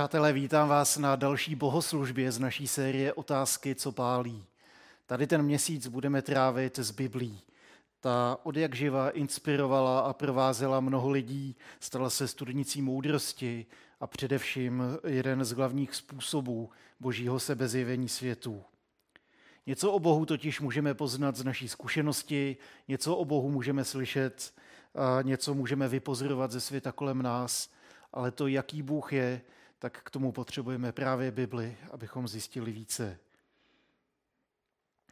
Přátelé, vítám vás na další bohoslužbě z naší série Otázky, co pálí. Tady ten měsíc budeme trávit z Biblí. Ta od jak živa inspirovala a provázela mnoho lidí, stala se studnicí moudrosti a především jeden z hlavních způsobů božího sebezjevení světů. Něco o Bohu totiž můžeme poznat z naší zkušenosti, něco o Bohu můžeme slyšet, a něco můžeme vypozorovat ze světa kolem nás, ale to, jaký Bůh je, tak k tomu potřebujeme právě Bibli, abychom zjistili více.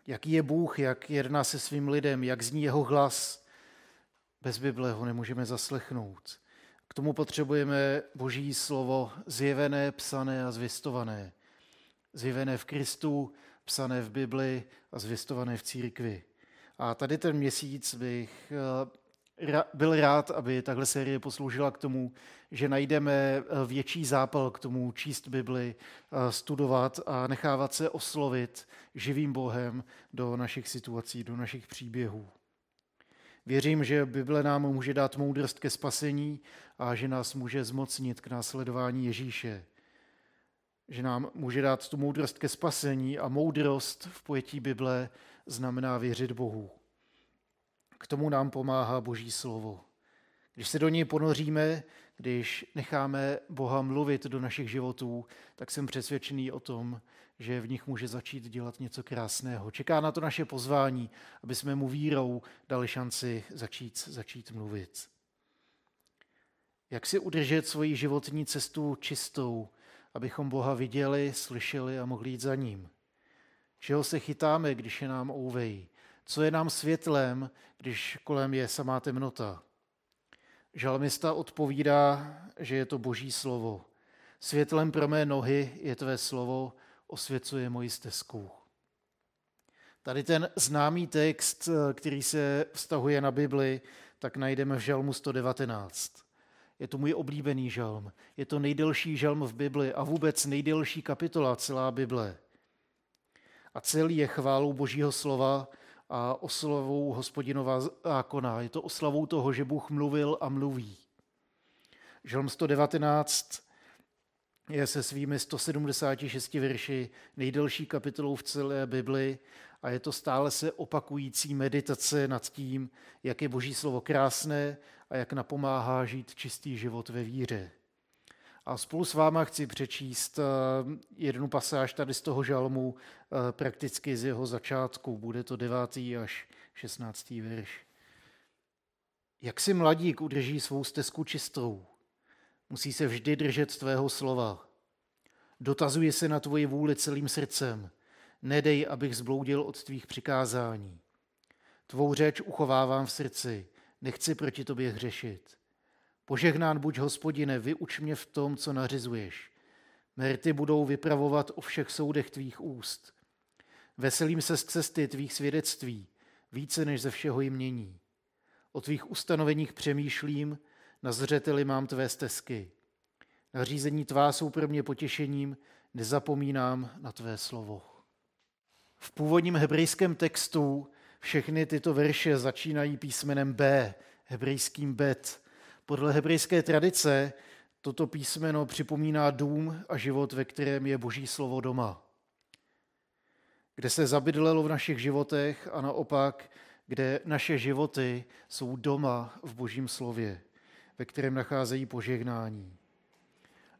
Jaký je Bůh, jak jedná se svým lidem, jak zní jeho hlas. Bez Bible ho nemůžeme zaslechnout. K tomu potřebujeme Boží slovo zjevené, psané a zvěstované. Zjevené v Kristu, psané v Bibli a zvěstované v církvi. A tady ten měsíc bych byl rád, aby tahle série posloužila k tomu, že najdeme eh, větší zápal k tomu číst Bibli, eh, studovat a nechávat se oslovit živým Bohem do našich situací, do našich příběhů. Věřím, že Bible nám může dát moudrost ke spasení a že nás může zmocnit k následování Ježíše. Že nám může dát tu moudrost ke spasení a moudrost v pojetí Bible znamená věřit Bohu. K tomu nám pomáhá Boží slovo. Když se do něj ponoříme, když necháme Boha mluvit do našich životů, tak jsem přesvědčený o tom, že v nich může začít dělat něco krásného. Čeká na to naše pozvání, aby jsme mu vírou dali šanci začít, začít mluvit. Jak si udržet svoji životní cestu čistou, abychom Boha viděli, slyšeli a mohli jít za ním? Čeho se chytáme, když je nám ouvej? Co je nám světlem, když kolem je samá temnota? Žalmista odpovídá, že je to boží slovo. Světlem pro mé nohy je tvé slovo, osvěcuje moji stezku. Tady ten známý text, který se vztahuje na Bibli, tak najdeme v žalmu 119. Je to můj oblíbený žalm. Je to nejdelší žalm v Bibli a vůbec nejdelší kapitola celá Bible. A celý je chválou Božího slova a oslavou hospodinova zákona. Je to oslavou toho, že Bůh mluvil a mluví. Žalm 119 je se svými 176 verši nejdelší kapitolou v celé Bibli a je to stále se opakující meditace nad tím, jak je Boží slovo krásné a jak napomáhá žít čistý život ve víře. A spolu s váma chci přečíst eh, jednu pasáž tady z toho žalmu, eh, prakticky z jeho začátku. Bude to 9. až 16. verš. Jak si mladík udrží svou stezku čistou, musí se vždy držet tvého slova. Dotazuje se na tvoji vůli celým srdcem. Nedej, abych zbloudil od tvých přikázání. Tvou řeč uchovávám v srdci, nechci proti tobě hřešit. Požehnán buď, hospodine, vyuč mě v tom, co nařizuješ. Merty budou vypravovat o všech soudech tvých úst. Veselím se z cesty tvých svědectví, více než ze všeho jmění. O tvých ustanoveních přemýšlím, na zřeteli mám tvé stezky. Nařízení tvá jsou pro mě potěšením, nezapomínám na tvé slovo. V původním hebrejském textu všechny tyto verše začínají písmenem B, hebrejským bet, podle hebrejské tradice toto písmeno připomíná dům a život, ve kterém je Boží slovo doma. Kde se zabydlelo v našich životech a naopak, kde naše životy jsou doma v Božím slově, ve kterém nacházejí požehnání.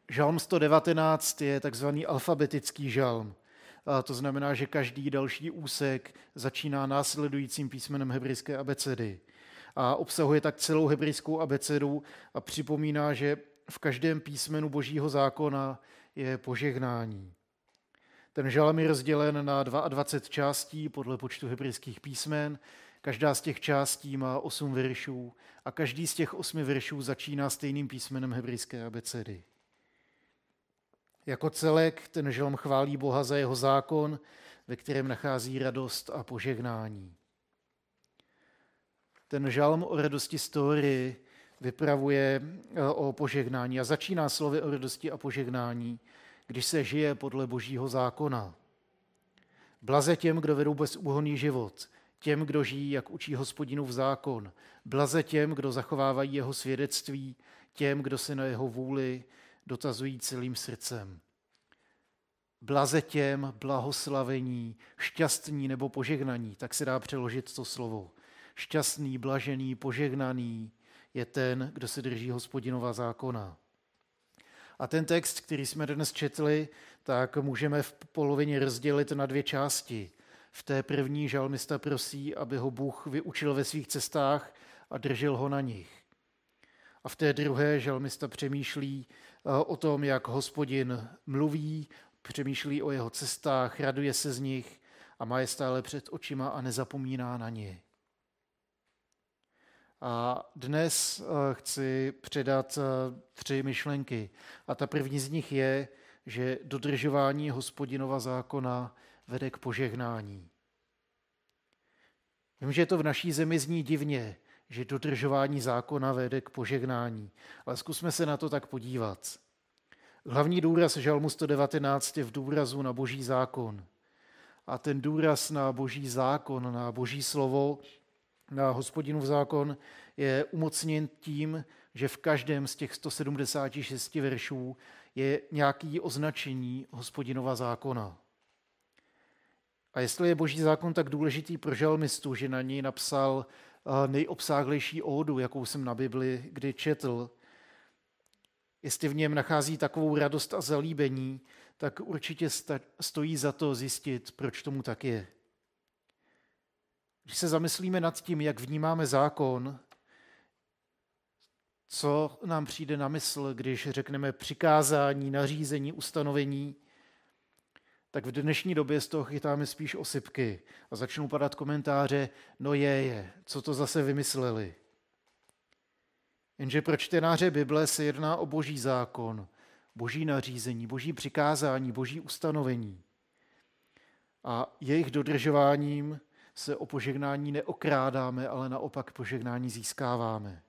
Žalm 119 je takzvaný alfabetický žalm. A to znamená, že každý další úsek začíná následujícím písmenem hebrejské abecedy a obsahuje tak celou hebrejskou abecedu a připomíná, že v každém písmenu božího zákona je požehnání. Ten žalm je rozdělen na 22 částí podle počtu hebrejských písmen. Každá z těch částí má 8 veršů a každý z těch 8 veršů začíná stejným písmenem hebrejské abecedy. Jako celek ten žalm chválí Boha za jeho zákon, ve kterém nachází radost a požehnání. Ten žalm o radosti story vypravuje eh, o požehnání a začíná slovy o radosti a požehnání, když se žije podle božího zákona. Blaze těm, kdo vedou bezúhonný život, těm, kdo žijí, jak učí v zákon. Blaze těm, kdo zachovávají jeho svědectví, těm, kdo se na jeho vůli dotazují celým srdcem. Blaze těm, blahoslavení, šťastní nebo požehnaní, tak se dá přeložit to slovo. Šťastný, blažený, požehnaný je ten, kdo se drží hospodinova zákona. A ten text, který jsme dnes četli, tak můžeme v polovině rozdělit na dvě části. V té první žalmista prosí, aby ho Bůh vyučil ve svých cestách a držel ho na nich. A v té druhé žalmista přemýšlí eh, o tom, jak hospodin mluví, přemýšlí o jeho cestách, raduje se z nich a má je stále před očima a nezapomíná na ně. A dnes eh, chci předat eh, tři myšlenky. A ta první z nich je, že dodržování hospodinova zákona vede k požehnání. Vím, že to v naší zemi zní divně, že dodržování zákona vede k požehnání, ale zkusme se na to tak podívat. Hlavní důraz Žalmu 119 je v důrazu na boží zákon. A ten důraz na boží zákon, na boží slovo, na hospodinův zákon je umocněn tím, že v každém z těch 176 veršů je nějaký označení hospodinova zákona. A jestli je boží zákon tak důležitý pro žalmistu, že na něj napsal eh, nejobsáhlejší ódu, jakou jsem na Bibli kdy četl, jestli v něm nachází takovou radost a zalíbení, tak určitě stojí za to zjistit, proč tomu tak je. Když se zamyslíme nad tím, jak vnímáme zákon, co nám přijde na mysl, když řekneme přikázání, nařízení, ustanovení, tak v dnešní době z toho chytáme spíš osypky a začnou padat komentáře, no je, je, co to zase vymysleli. Jenže pro čtenáře Bible se jedná o boží zákon, boží nařízení, boží přikázání, boží ustanovení. A jejich dodržováním se o požehnání neokrádáme, ale naopak požehnání získáváme.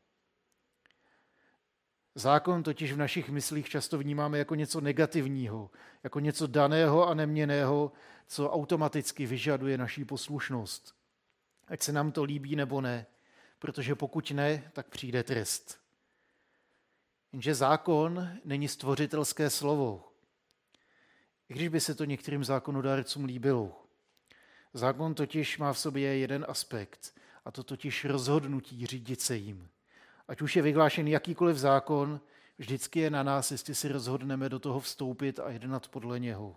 Zákon totiž v našich myslích často vnímáme jako něco negativního, jako něco daného a neměného, co automaticky vyžaduje naší poslušnost. Ať se nám to líbí nebo ne, protože pokud ne, tak přijde trest. Jenže zákon není stvořitelské slovo. I když by se to některým zákonodárcům líbilo. Zákon totiž má v sobě jeden aspekt, a to totiž rozhodnutí řídit se jim. Ať už je vyhlášen jakýkoliv zákon, vždycky je na nás, jestli si rozhodneme do toho vstoupit a jednat podle něho.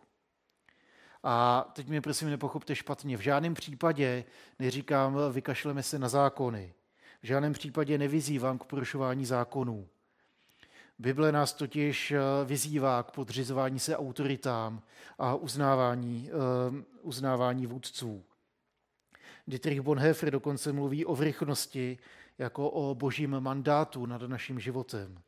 A teď mě prosím nepochopte špatně. V žádném případě neříkám, vykašleme se na zákony. V žádném případě nevyzývám k porušování zákonů. Bible nás totiž eh, vyzývá k podřizování se autoritám a uznávání, uh, uznávání vůdců. Dietrich Bonhoeffer dokonce mluví o vrychnosti jako o božím mandátu nad naším životem.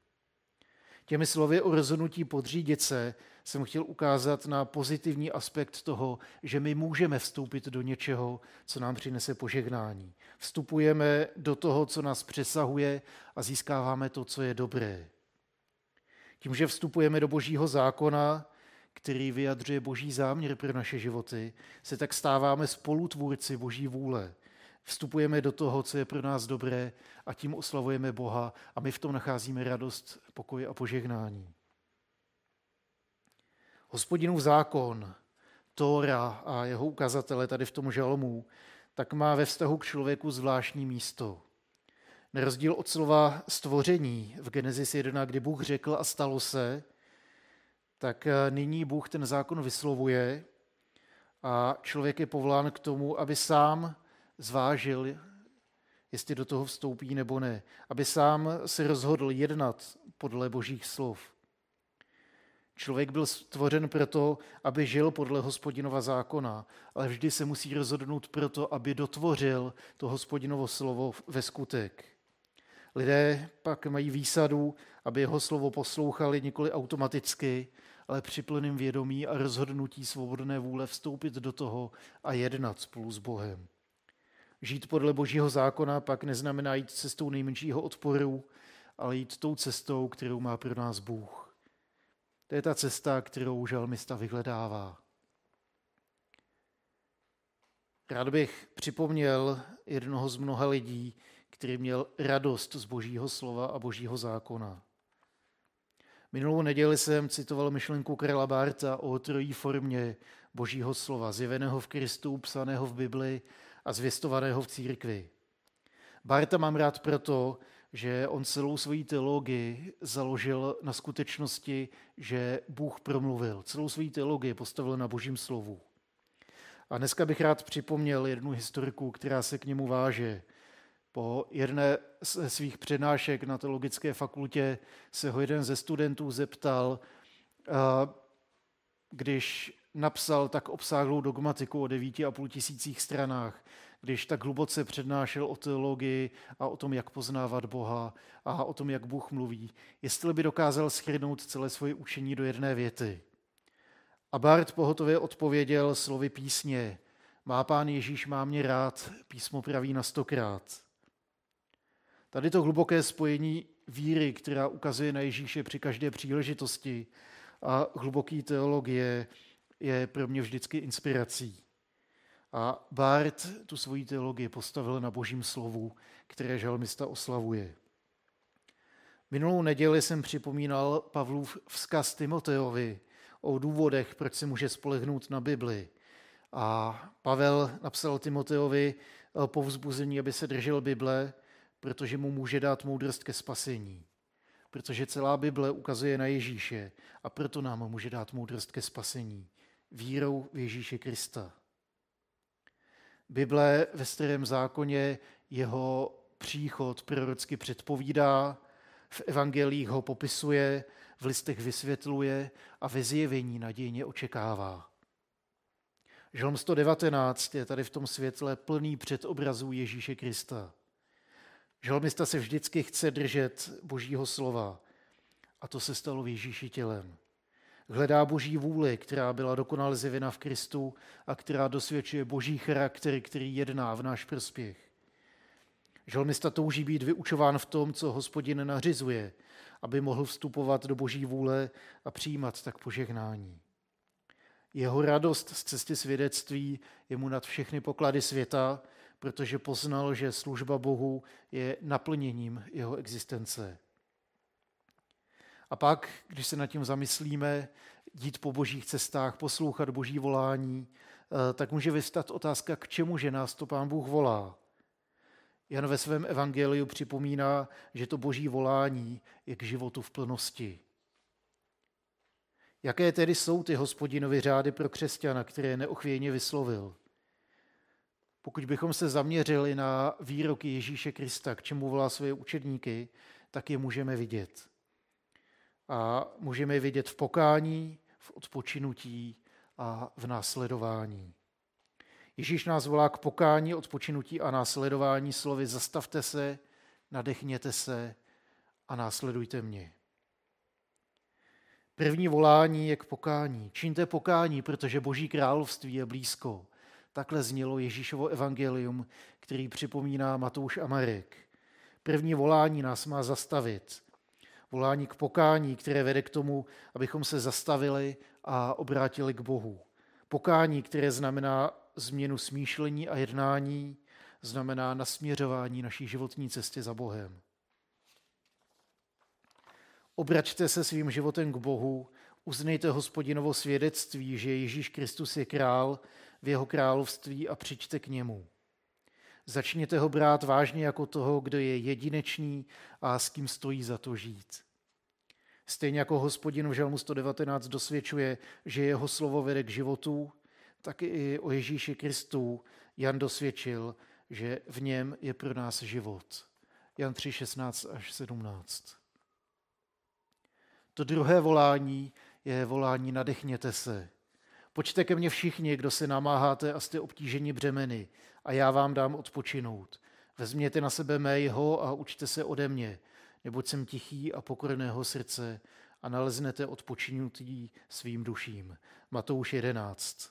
Těmi slovy o rozhodnutí podřídit se jsem chtěl ukázat na pozitivní aspekt toho, že my můžeme vstoupit do něčeho, co nám přinese požehnání. Vstupujeme do toho, co nás přesahuje a získáváme to, co je dobré. Tím, že vstupujeme do božího zákona, který vyjadřuje boží záměr pro naše životy, se tak stáváme spolutvůrci boží vůle. Vstupujeme do toho, co je pro nás dobré a tím oslavujeme Boha a my v tom nacházíme radost, pokoj a požehnání. Hospodinův zákon, Tóra a jeho ukazatele tady v tom žalmu, tak má ve vztahu k člověku zvláštní místo. Na rozdíl od slova stvoření v Genesis 1, kdy Bůh řekl a stalo se, tak eh, nyní Bůh ten zákon vyslovuje a člověk je povolán k tomu, aby sám zvážil, jestli do toho vstoupí nebo ne. Aby sám se rozhodl jednat podle božích slov. Člověk byl stvořen proto, aby žil podle hospodinova zákona, ale vždy se musí rozhodnout proto, aby dotvořil to hospodinovo slovo ve skutek. Lidé pak mají výsadu, aby jeho slovo poslouchali nikoli automaticky, ale při plném vědomí a rozhodnutí svobodné vůle vstoupit do toho a jednat spolu s Bohem. Žít podle božího zákona pak neznamená jít cestou nejmenšího odporu, ale jít tou cestou, kterou má pro nás Bůh. To je ta cesta, kterou žalmista vyhledává. Rád bych připomněl jednoho z mnoha lidí, který měl radost z božího slova a božího zákona. Minulou neděli jsem citoval myšlenku Karla Barta o trojí formě božího slova, zjeveného v Kristu, psaného v Bibli a zvěstovaného v církvi. Barta mám rád proto, že on celou svoji teologii založil na skutečnosti, že Bůh promluvil. Celou svoji teologii postavil na božím slovu. A dneska bych rád připomněl jednu historiku, která se k němu váže. Po jedné ze svých přednášek na teologické fakultě se ho jeden ze studentů zeptal, když napsal tak obsáhlou dogmatiku o devíti a půl tisících stranách, když tak hluboce přednášel o teologii a o tom, jak poznávat Boha a o tom, jak Bůh mluví, jestli by dokázal schrnout celé svoje učení do jedné věty. A Bart pohotově odpověděl slovy písně Má pán Ježíš má mě rád, písmo praví na stokrát. Tady to hluboké spojení víry, která ukazuje na Ježíše při každé příležitosti a hluboký teologie je pro mě vždycky inspirací. A Bart tu svoji teologii postavil na božím slovu, které žalmista oslavuje. Minulou neděli jsem připomínal Pavlův vzkaz Timoteovi o důvodech, proč se může spolehnout na Bibli. A Pavel napsal Timoteovi povzbuzení, aby se držel Bible, protože mu může dát moudrost ke spasení. Protože celá Bible ukazuje na Ježíše a proto nám může dát moudrost ke spasení. Vírou v Ježíše Krista. Bible ve starém zákoně jeho příchod prorocky předpovídá, v evangelích ho popisuje, v listech vysvětluje a ve zjevení nadějně očekává. Žalm 119 je tady v tom světle plný předobrazů Ježíše Krista. Žalmista se vždycky chce držet Božího slova a to se stalo v Ježíši tělem. Hledá boží vůli, která byla dokonale zjevena v Kristu a která dosvědčuje boží charakter, který jedná v náš prospěch. Žalmista touží být vyučován v tom, co hospodin nařizuje, aby mohl vstupovat do boží vůle a přijímat tak požehnání. Jeho radost z cesty svědectví je mu nad všechny poklady světa, protože poznal, že služba Bohu je naplněním jeho existence. A pak, když se nad tím zamyslíme, jít po božích cestách, poslouchat boží volání, eh, tak může vystat otázka, k čemu že nás to pán Bůh volá. Jan ve svém evangeliu připomíná, že to boží volání je k životu v plnosti. Jaké tedy jsou ty hospodinovy řády pro křesťana, které neochvějně vyslovil? Pokud bychom se zaměřili na výroky Ježíše Krista, k čemu volá své učedníky, tak je můžeme vidět. A můžeme je vidět v pokání, v odpočinutí a v následování. Ježíš nás volá k pokání, odpočinutí a následování slovy zastavte se, nadechněte se a následujte mě. První volání je k pokání. Čiňte pokání, protože Boží království je blízko. Takhle znělo Ježíšovo evangelium, který připomíná Matouš a Marek. První volání nás má zastavit. Volání k pokání, které vede k tomu, abychom se zastavili a obrátili k Bohu. Pokání, které znamená změnu smýšlení a jednání, znamená nasměřování naší životní cesty za Bohem. Obraťte se svým životem k Bohu, uznejte hospodinovo svědectví, že Ježíš Kristus je král v jeho království a přijďte k němu. Začněte ho brát vážně jako toho, kdo je jedinečný a s kým stojí za to žít. Stejně jako hospodin v Žalmu 119 dosvědčuje, že jeho slovo vede k životu, tak i o Ježíši Kristu Jan dosvědčil, že v něm je pro nás život. Jan 3, 16 až 17. To druhé volání je volání nadechněte se. Počte ke mně všichni, kdo se namáháte a jste obtíženi břemeny, a já vám dám odpočinout. Vezměte na sebe mého a učte se ode mě, neboť jsem tichý a pokorného srdce a naleznete odpočinutí svým duším. Matouš 11.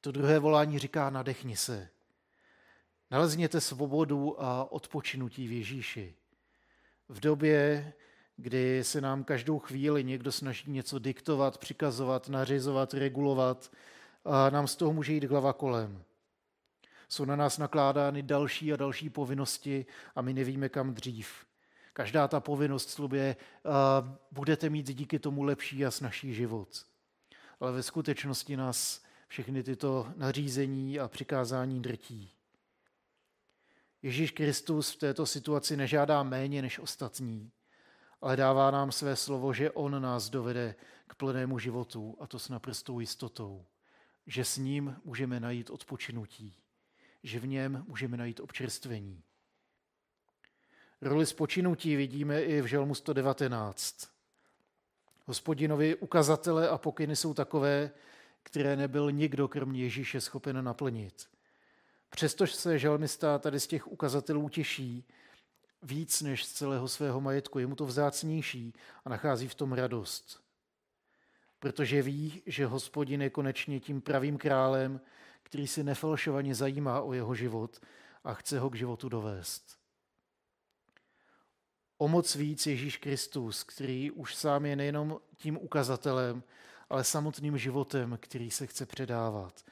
To druhé volání říká nadechni se. Nalezněte svobodu a odpočinutí v Ježíši. V době, kdy se nám každou chvíli někdo snaží něco diktovat, přikazovat, nařizovat, regulovat, a nám z toho může jít hlava kolem. Jsou na nás nakládány další a další povinnosti a my nevíme kam dřív. Každá ta povinnost slubě, budete mít díky tomu lepší a snažší život. Ale ve skutečnosti nás všechny tyto nařízení a přikázání drtí. Ježíš Kristus v této situaci nežádá méně než ostatní, ale dává nám své slovo, že On nás dovede k plnému životu, a to s naprostou jistotou, že s ním můžeme najít odpočinutí, že v něm můžeme najít občerstvení. Roli spočinutí vidíme i v Žalmu 119. Hospodinovi ukazatele a pokyny jsou takové, které nebyl nikdo kromě Ježíše schopen naplnit. Přestože se žalmista tady z těch ukazatelů těší víc než z celého svého majetku, je mu to vzácnější a nachází v tom radost. Protože ví, že hospodin je konečně tím pravým králem, který si nefalšovaně zajímá o jeho život a chce ho k životu dovést. O moc víc Ježíš Kristus, který už sám je nejenom tím ukazatelem, ale samotným životem, který se chce předávat,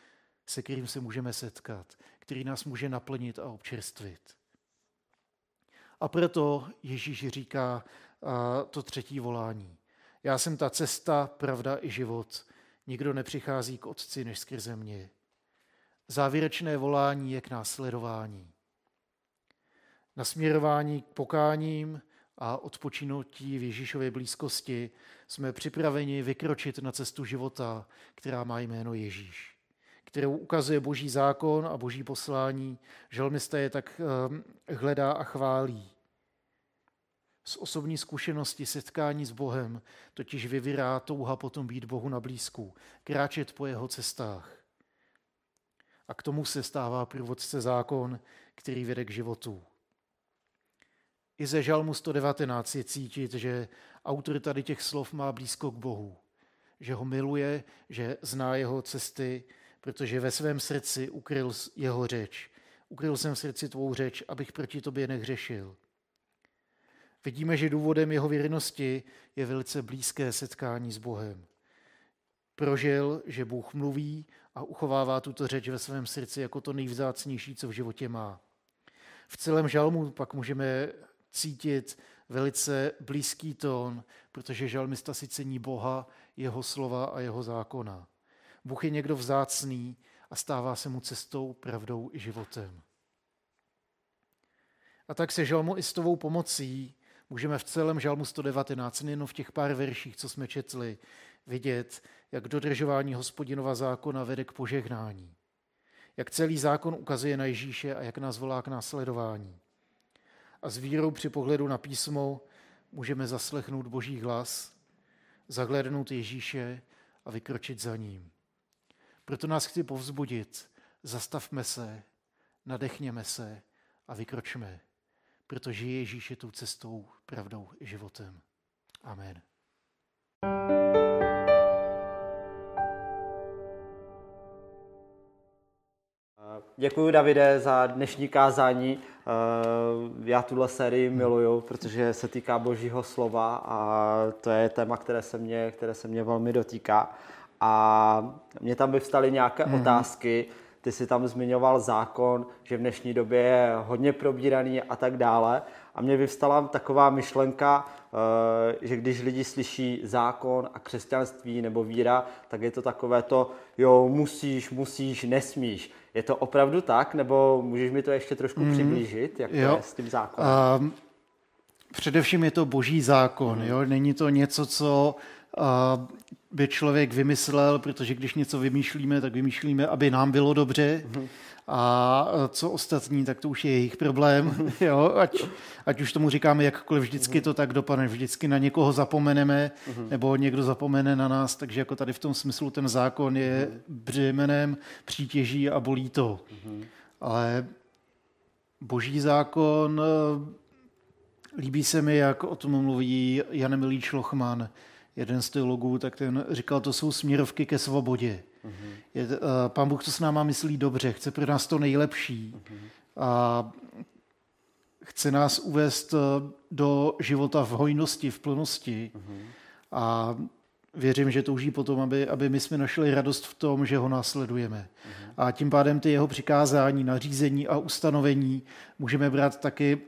se kterým se můžeme setkat, který nás může naplnit a občerstvit. A proto Ježíš říká to třetí volání. Já jsem ta cesta, pravda i život. Nikdo nepřichází k Otci než skrze mě. Závěrečné volání je k následování. Nasměrování k pokáním a odpočinutí v Ježíšově blízkosti jsme připraveni vykročit na cestu života, která má jméno Ježíš kterou ukazuje boží zákon a boží poslání. Žalmista je tak ehm, hledá a chválí. Z osobní zkušenosti setkání s Bohem totiž vyvirá touha potom být Bohu na blízku, kráčet po jeho cestách. A k tomu se stává průvodce zákon, který vede k životu. I ze Žalmu 119 je cítit, že autor tady těch slov má blízko k Bohu, že ho miluje, že zná jeho cesty, protože ve svém srdci ukryl jeho řeč. Ukryl jsem v srdci tvou řeč, abych proti tobě nehřešil. Vidíme, že důvodem jeho věrnosti je velice blízké setkání s Bohem. Prožil, že Bůh mluví a uchovává tuto řeč ve svém srdci jako to nejvzácnější, co v životě má. V celém žalmu pak můžeme cítit velice blízký tón, protože žalmista si cení Boha, jeho slova a jeho zákona. Bůh je někdo vzácný a stává se mu cestou, pravdou i životem. A tak se žalmoistovou pomocí můžeme v celém žalmu 119, nejen v těch pár verších, co jsme četli, vidět, jak dodržování hospodinova zákona vede k požehnání. Jak celý zákon ukazuje na Ježíše a jak nás volá k následování. A s vírou při pohledu na písmo můžeme zaslechnout Boží hlas, zahlédnout Ježíše a vykročit za ním. Proto nás chci povzbudit. Zastavme se, nadechněme se a vykročme, protože Ježíš je tou cestou, pravdou životem. Amen. Děkuji, Davide, za dnešní kázání. Já tuhle sérii miluju, protože se týká Božího slova a to je téma, které se mě, které se mě velmi dotýká. A mě tam vyvstaly nějaké mm-hmm. otázky. Ty si tam zmiňoval zákon, že v dnešní době je hodně probíraný a tak dále. A mě vyvstala taková myšlenka, eh, že když lidi slyší zákon a křesťanství nebo víra, tak je to takové to, jo, musíš, musíš, nesmíš. Je to opravdu tak, nebo můžeš mi to ještě trošku mm, přiblížit, jak jo. to je s tím zákonem? Um, především je to boží zákon, mm. jo? není to něco, co uh, by člověk vymyslel, protože když něco vymýšlíme, tak vymýšlíme, aby nám bylo dobře. Mm-hmm. A co ostatní, tak to už je jejich problém. Mm-hmm. Jo? Ať, ať už tomu říkáme jakkoliv, vždycky mm-hmm. to tak dopadne. Vždycky na někoho zapomeneme, mm-hmm. nebo někdo zapomene na nás. Takže jako tady v tom smyslu ten zákon je břemenem, přítěží a bolí to. Ale boží zákon, líbí se mi, jak o tom mluví Jan Milý Šlochman, jeden z teologů, tak ten říkal, to jsou směrovky ke svobodě. Uh-huh. Je, uh, pán Bůh to s náma myslí dobře, chce pro nás to nejlepší. Uh-huh. A chce nás uvést eh, do života v hojnosti, v plnosti. Uh-huh. A věřím, že touží potom, aby, aby my jsme našli radost v tom, že ho následujeme. Uh-huh. A tím pádem ty jeho přikázání, nařízení a ustanovení můžeme brát taky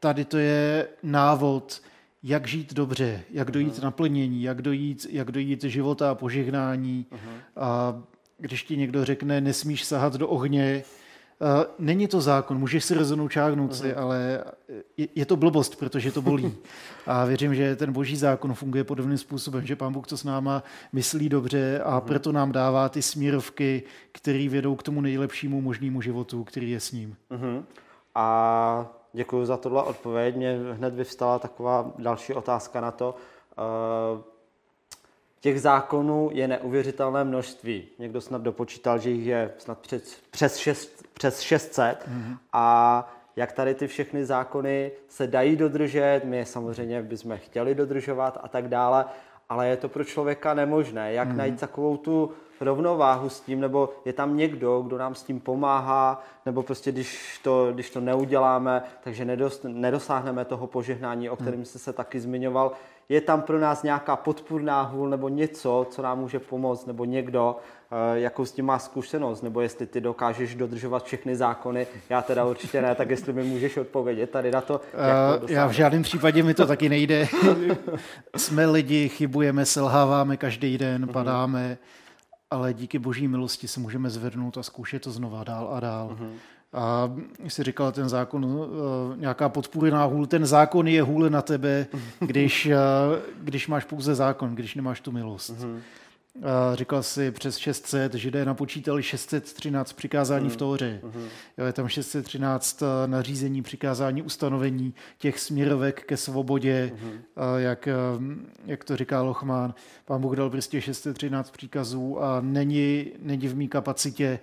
tady to je návod, jak žít dobře, jak dojít uh-huh. naplnění, jak dojít, jak dojít života a požehnání. Uh-huh. A když ti někdo řekne, nesmíš sahat do ohně, Uh, není to zákon, můžeš si rozhodnout čáhnout si, mhm. ale je, je to blbost, protože to bolí. A věřím, že ten boží zákon funguje podobným způsobem, že pán Bůh to s náma myslí dobře a uh-huh. proto nám dává ty směrovky, které vedou k tomu nejlepšímu možnému životu, který je s ním. Uh-huh. A děkuji za tohle odpověď. Mě hned vyvstala taková další otázka na to. Uh, Těch zákonů je neuvěřitelné množství. Někdo snad dopočítal, že jich je snad přes, přes, šest, přes 600. Mm-hmm. A jak tady ty všechny zákony se dají dodržet, my je samozřejmě bychom chtěli dodržovat a tak dále, ale je to pro člověka nemožné. Jak mm-hmm. najít takovou tu rovnováhu s tím, nebo je tam někdo, kdo nám s tím pomáhá, nebo prostě když to, když to neuděláme, takže nedos, nedosáhneme toho požehnání, o kterém mhm. jste se taky zmiňoval je tam pro nás nějaká podpůrná hůl nebo něco, co nám může pomoct, nebo někdo, eh, jakou s tím má zkušenost, nebo jestli ty dokážeš dodržovat všechny zákony, já teda určitě ne, tak jestli mi můžeš odpovědět tady na to. Jak to uh, já v žádném případě mi to taky nejde. Jsme lidi, chybujeme, selháváme každý den, mhm. padáme, ale díky boží milosti se můžeme zvednout a zkoušet to znova dál a dál. Uh-huh. A jsi říkal, ten zákon, eh, nějaká podpůrná hůl, ten zákon je hůle na tebe, když, eh, když máš pouze zákon, když nemáš tu milost. Mm-hmm. Říkal si přes 600, židé napočítali 613 přikázání mm. v Tóře. Mm. Jo, je tam 613 eh, nařízení, přikázání, ustanovení těch směrovek ke svobodě, mm. jak, jak to říká Lochman. Pán Bůh dal prostě 613 příkazů a není, není v mý kapacitě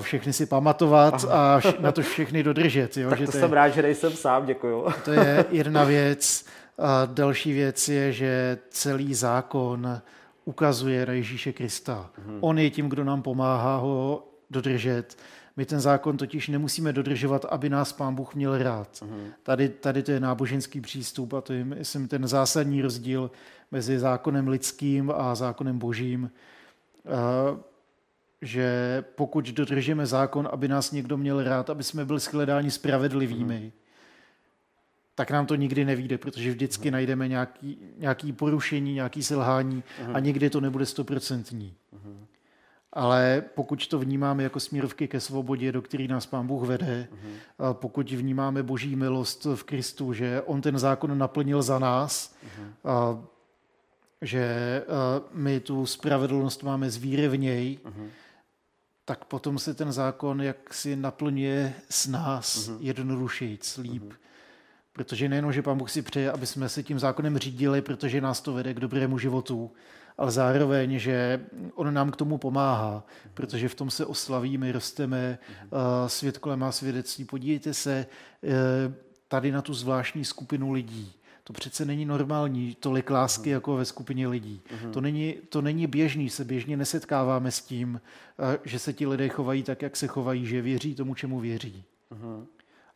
všechny si pamatovat Aha. a na to všechny dodržet. Jo? Tak že to, to jsem je, rád, že nejsem sám, děkuju. To je jedna věc. A další věc je, že celý zákon ukazuje na Ježíše Krista. Mhm. On je tím, kdo nám pomáhá ho dodržet. My ten zákon totiž nemusíme dodržovat, aby nás pán Bůh měl rád. Mhm. Tady, tady to je náboženský přístup a to je, myslím, ten zásadní rozdíl mezi zákonem lidským a zákonem božím že pokud dodržíme zákon, aby nás někdo měl rád, aby jsme byli shledáni spravedlivými, mm. Tak nám to nikdy nevíde, protože vždycky najdeme nějaký, nějaký porušení, nějaký selhání a nikdy to nebude stoprocentní. Ale pokud to vnímáme jako směrovky ke svobodě, do který nás Pán Bůh vede, mm. pokud vnímáme boží milost v Kristu, že On ten zákon naplnil za nás, mm. a že my tu spravedlnost máme z víry v něj, mm tak potom se ten zákon jak si naplňuje s nás uh-huh. jednodušejíc, líp. Uh-huh. Protože nejenom, že Pán Bůh si přeje, aby jsme se tím zákonem řídili, protože nás to vede k dobrému životu, ale zároveň, že on nám k tomu pomáhá, protože v tom se oslavíme, rosteme, uh-huh. svět kolem má svědectví. Podívejte se eh, tady na tu zvláštní skupinu lidí. To přece není normální, tolik lásky uh-huh. jako ve skupině lidí. Uh-huh. To, není, to není běžný, se běžně nesetkáváme s tím, eh, že se ti lidé chovají tak, jak se chovají, že věří tomu, čemu věří. Uh-huh.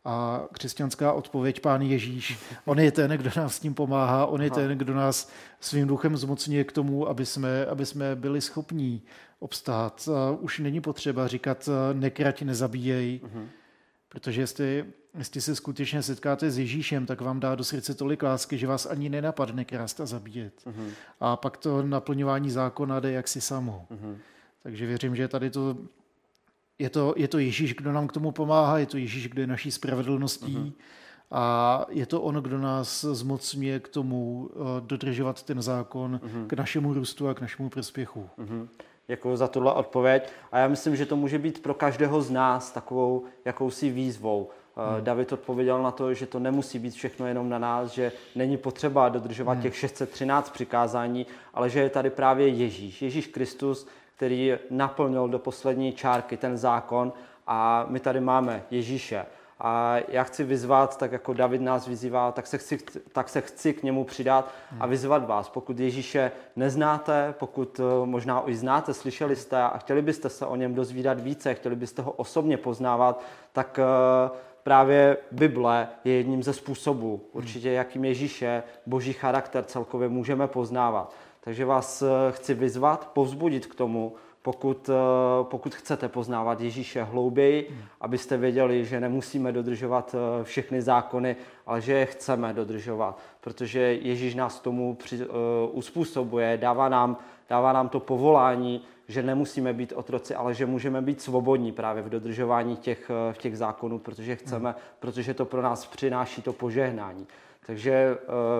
A křesťanská odpověď, pán Ježíš, on je ten, kdo nám s tím pomáhá, on je Aha. ten, kdo nás svým duchem zmocňuje k tomu, aby jsme, aby jsme byli schopní obstát. Už není potřeba říkat nekrať, nezabíjej, uh-huh. protože jestli jestli se skutečně setkáte s Ježíšem, tak vám dá do srdce tolik lásky, že vás ani nenapadne krást a zabíjet. Uh-huh. A pak to naplňování zákona jde jaksi samo. Uh-huh. Takže věřím, že tady to je, to je to Ježíš, kdo nám k tomu pomáhá, je to Ježíš, kdo je naší spravedlností uh-huh. a je to on, kdo nás zmocňuje k tomu uh, dodržovat ten zákon uh-huh. k našemu růstu a k našemu prospěchu. Uh-huh. Děkuji za tuhle odpověď. A já myslím, že to může být pro každého z nás takovou jakousi výzvou. Hmm. David odpověděl na to, že to nemusí být všechno jenom na nás, že není potřeba dodržovat hmm. těch 613 přikázání, ale že je tady právě Ježíš, Ježíš Kristus, který naplnil do poslední čárky ten zákon a my tady máme Ježíše. A já chci vyzvat, tak jako David nás vyzývá, tak se chci, tak se chci k němu přidat a vyzvat vás. Pokud Ježíše neznáte, pokud eh, možná i znáte, slyšeli jste a chtěli byste se o něm dozvídat více, chtěli byste ho osobně poznávat, tak uh, právě Bible je jedním ze způsobů, určitě jakým Ježíše, boží charakter celkově můžeme poznávat. Takže vás eh, chci vyzvat, povzbudit k tomu, pokud, eh, pokud chcete poznávat Ježíše hlouběji, abyste věděli, že nemusíme dodržovat eh, všechny zákony, ale že je chceme dodržovat, protože Ježíš nás tomu při, uh, uspůsobuje, dává nám, dává nám to povolání, že nemusíme být otroci, ale že můžeme být svobodní právě v dodržování těch, v těch zákonů, protože chceme, hmm. protože to pro nás přináší to požehnání. Takže eh,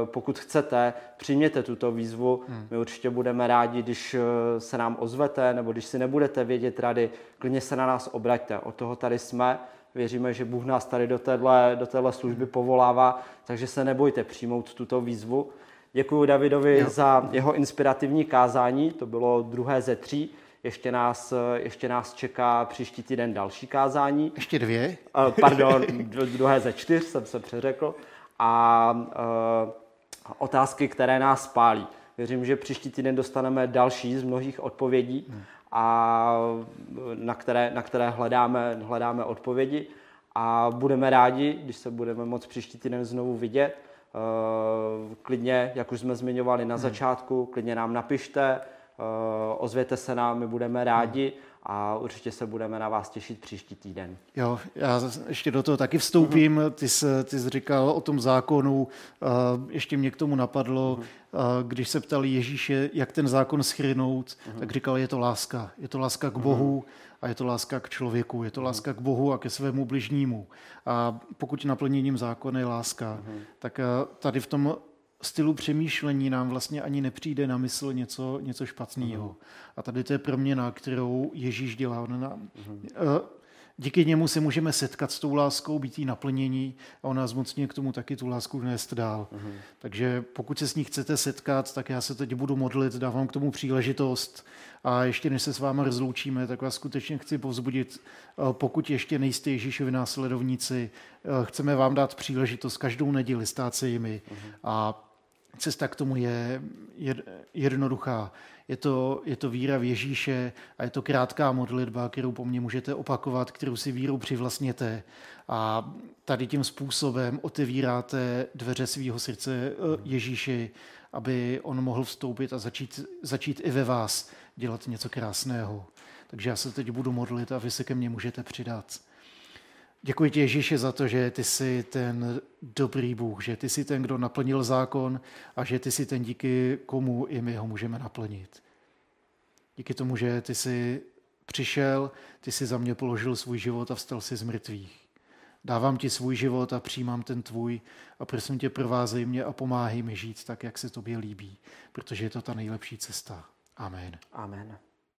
pokud chcete, přijměte tuto výzvu. Hmm. My určitě budeme rádi, když eh, se nám ozvete, nebo když si nebudete vědět rady, klidně se na nás obraťte. Od toho tady jsme. Věříme, že Bůh nás tady do téhle, do téhle služby povolává, takže se nebojte přijmout tuto výzvu. Děkuji Davidovi jo. za jeho inspirativní kázání, to bylo druhé ze tří. Ještě nás, eh, ještě nás čeká příští týden další kázání. Ještě dvě? Pardon, druhé ze čtyř jsem se přeřekl a uh, otázky, které nás spálí. Věřím, že příští týden dostaneme další z mnohých odpovědí, a na které, na které hledáme, hledáme odpovědi. A budeme rádi, když se budeme moct příští týden znovu vidět. Uh, klidně, jak už jsme zmiňovali na hmm. začátku, klidně nám napište, ozvěte se nám, my budeme rádi. A určitě se budeme na vás těšit příští týden. Jo, já ještě do toho taky vstoupím. Uh-huh. Ty, jsi, ty jsi říkal o tom zákonu, uh, ještě mě k tomu napadlo, uh-huh. uh, když se ptali Ježíše, jak ten zákon schrnout, uh-huh. tak říkal, je to láska. Je to láska k Bohu a je to láska k člověku. Je to láska k Bohu a ke svému bližnímu. A pokud naplněním zákona je láska, tak uh, tady v tom stylu přemýšlení nám vlastně ani nepřijde na mysl něco, něco špatného. Uh-huh. A tady to je proměna, kterou Ježíš dělá. On nám, uh-huh. Díky němu se můžeme setkat s tou láskou, být jí naplnění a on nás mocně k tomu taky tu lásku nést dál. Uh-huh. Takže pokud se s ní chcete setkat, tak já se teď budu modlit, dávám k tomu příležitost a ještě než se s vámi rozloučíme, tak vás skutečně chci povzbudit, eh, pokud ještě nejste Ježíšovi následovníci, chceme vám dát příležitost každou neděli stát se jimi uh-huh. a Cesta k tomu je jednoduchá. Je to, je to víra v Ježíše a je to krátká modlitba, kterou po mně můžete opakovat, kterou si víru přivlastněte. A tady tím způsobem otevíráte dveře svého srdce eh, Ježíši, aby on mohl vstoupit a začít, začít i ve vás dělat něco krásného. Takže já se teď budu modlit a vy se ke mně můžete přidat. Děkuji ti, Ježíši, za to, že ty jsi ten dobrý Bůh, že ty jsi ten, kdo naplnil zákon a že ty jsi ten, díky komu i my ho můžeme naplnit. Díky tomu, že ty jsi přišel, ty jsi za mě položil svůj život a vstal si z mrtvých. Dávám ti svůj život a přijímám ten tvůj a prosím tě, provázej mě a pomáhej mi žít tak, jak se tobě líbí, protože je to ta nejlepší cesta. Amen. Amen.